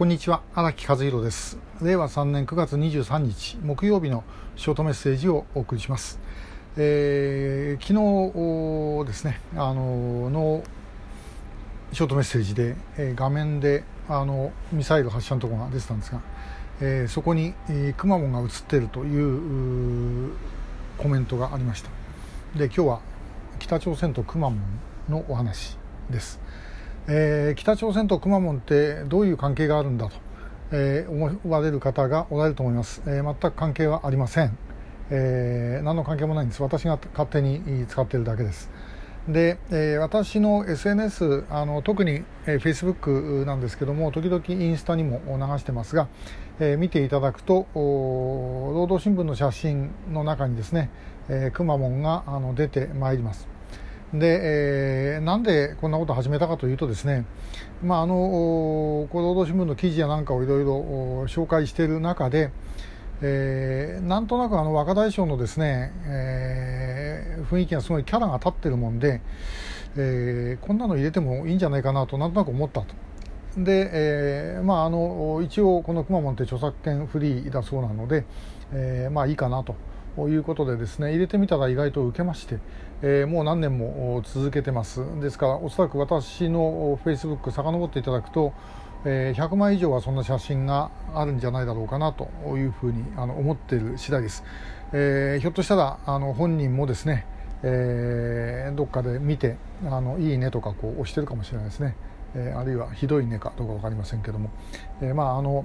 こんにちは荒木和弘です。令和3年9月23日木曜日のショートメッセージをお送りします、えー、昨日ですねあののショートメッセージで、えー、画面であのミサイル発射のところが出てたんですが、えー、そこに、えー、くまモンが映っているというコメントがありました。で今日は北朝鮮とくまモンのお話です。えー、北朝鮮とくまモンってどういう関係があるんだと、えー、思われる方がおられると思います、えー、全く関係はありません、えー、何の関係もないんです。私が勝手に使っているだけです。で、えー、私の SNS あの特に、えー、Facebook なんですけども時々インスタにも流してますが、えー、見ていただくと労働新聞の写真の中にですね、えー、くまモンがあの出てまいります。で、えー、なんでこんなことを始めたかというとですね、まあ、あの労働新聞の記事やなんかをいろいろ紹介している中で、えー、なんとなくあの若大将のですね、えー、雰囲気がすごいキャラが立ってるもんで、えー、こんなの入れてもいいんじゃないかなとなんとなく思ったと。で、えーまあ、あの一応このくまモンって著作権フリーだそうなので、えー、まあいいかなと。ということでですね入れてみたら意外と受けまして、えー、もう何年も続けてます。ですからおそらく私のフェイスブック遡っていただくと、えー、100枚以上はそんな写真があるんじゃないだろうかなというふうにあの思っている次第です、えー、ひょっとしたらあの本人もですね、えー、どっかで見てあのいいねとかこう押してるかもしれないですね、えー、あるいはひどいねかどうか分かりませんけども、えー、まああの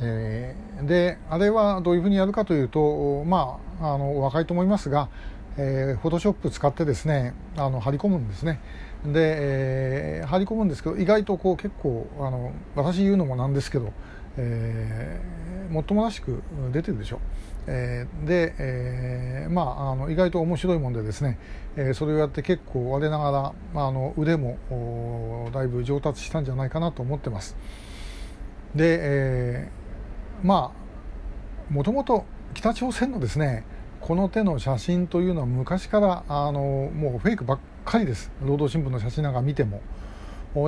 えー、であれはどういうふうにやるかというとまああのお分かりと思いますが、えー、フォトショップ使ってですねあの張り込むんですね。で、えー、張り込むんですけど意外とこう結構あの私言うのもなんですけど、えー、もっともらしく出てるでしょ、えー、で、えー、まああの意外と面白いもんでですね、えー、それをやって結構我ながら、まあ、あの腕もだいぶ上達したんじゃないかなと思ってます。で、えーまあもともと北朝鮮のですねこの手の写真というのは昔からあのもうフェイクばっかりです。労働新聞の写真なんか見ても。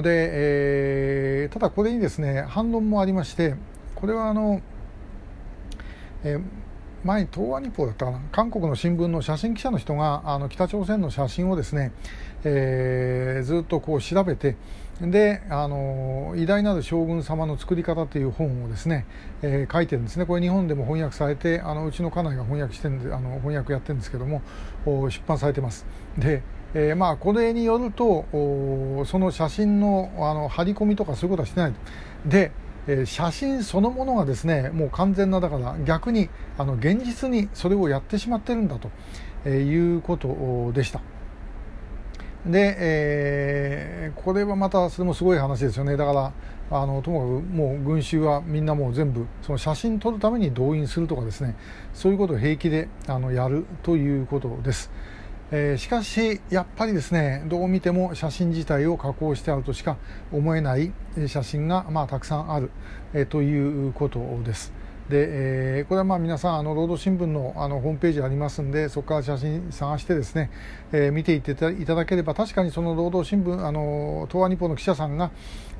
で、えー、ただこれにですね反論もありましてこれはあの、えー、前に東亜日報だったかな。韓国の新聞の写真記者の人があの北朝鮮の写真をですね、えー、ずっとこう調べてであの偉大なる将軍様の作り方という本をですね、えー、書いてるんですね。これ日本でも翻訳されてあのうちの家内が翻訳してんであの翻訳やってるんですけども出版されてます。で、えー、まあこれによるとその写真のあの張り込みとかそういうことはしてないでえ写真そのものがですねもう完全なだから逆にあの現実にそれをやってしまってるんだと、えいうことでした。で、えー、これはまたそれもすごい話ですよねだからあのともかくもう群衆はみんなもう全部その写真撮るために動員するとかですねそういうことを平気であのやるということです。えー、しかしやっぱりですねどう見ても写真自体を加工してあるとしか思えない写真が、まあ、たくさんある、えー、ということです。で、えー、これはまあ皆さんあの労働新聞のあのホームページありますんでそこから写真探してですね、えー、見ていっていただければ確かにその労働新聞あの東亜日報の記者さんが、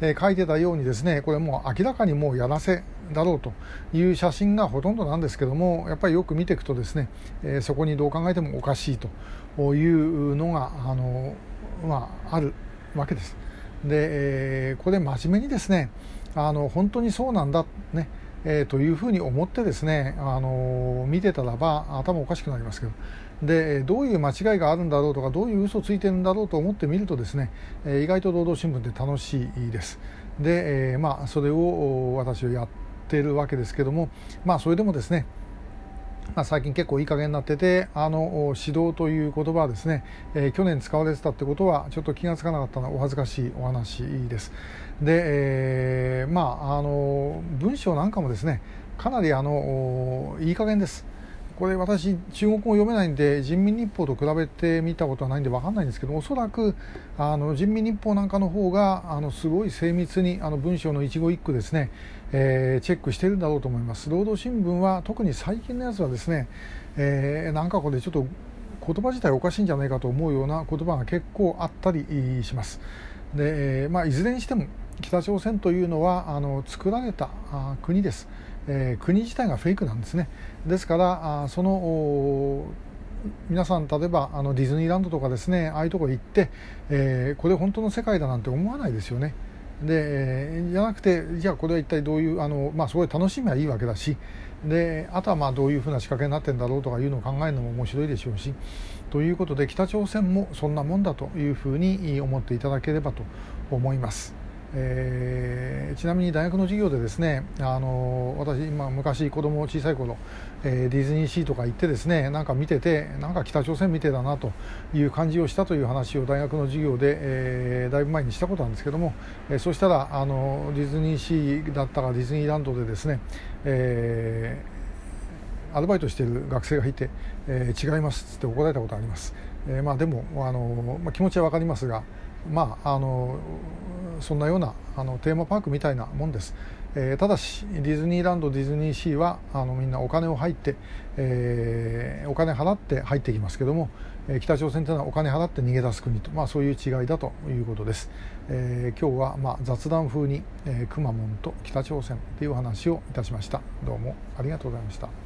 えー、書いてたようにですねこれもう明らかにもうやらせだろうという写真がほとんどなんですけどもやっぱりよく見ていくとですね、えー、そこにどう考えてもおかしいというのがあの、まあ、あるわけです。で、えー、これ真面目にですねあの本当にそうなんだねえー、というふうに思ってですね、あの、見てたらば頭おかしくなりますけど。でどういう間違いがあるんだろうとかどういう嘘ついてるんだろうと思ってみるとですね、え、意外と労働新聞って楽しいです。で、え、まあそれを私はやってるわけですけどもまあそれでもですねまあ、最近結構いい加減になっててあの指導という言葉はですね、えー、去年使われてたってことはちょっと気が付かなかったのはお恥ずかしいお話です。で、えー、まああの文章なんかもですねかなりあのいい加減です。これ私中国語読めないんで人民日報と比べてみたことはないんで分かんないんですけどおそらくあの人民日報なんかの方があのすごい精密にあの文章の一語一句ですね、えー、チェックしてるんだろうと思います。労働新聞は特に最近のやつはですね、えー、なんかこれちょっと言葉自体おかしいんじゃないかと思うような言葉が結構あったりします。で、まあ、いずれにしても北朝鮮というのはあの作られた国です、えー、国自体がフェイクなんですねですからあその皆さん例えばあのディズニーランドとかですねああいうとこ行って、えー、これ本当の世界だなんて思わないですよねでじゃなくてじゃあこれは一体どういうあの、まあ、すごい楽しみはいいわけだしであとはまあどういうふうな仕掛けになってるんだろうとかいうのを考えるのも面白いでしょうしということで北朝鮮もそんなもんだというふうに思っていただければと思います。えー、ちなみに大学の授業でですねあの私今昔子供小さい頃、えー、ディズニーシーとか行ってですねなんか見ててなんか北朝鮮みてえだなという感じをしたという話を大学の授業で、えー、だいぶ前にしたことなんですけども、えー、そうしたらあのディズニーシーだったかディズニーランドでですね、えー、アルバイトしている学生がいて、え、違いますって怒られたことがあります、えまあ、でもあの、まあ、気持ちは分かりますがまああのそんなようなあのテーマパークみたいなもんです、えー、ただしディズニーランドディズニーシーはあのみんなお金を入って、えー、お金払って入ってきますけども、えー、北朝鮮というのはお金払って逃げ出す国と、まあ、そういう違いだということです、えー、今日はまあ雑談風に、えー、くまモンと北朝鮮という話をいたしました。どうもありがとうございました。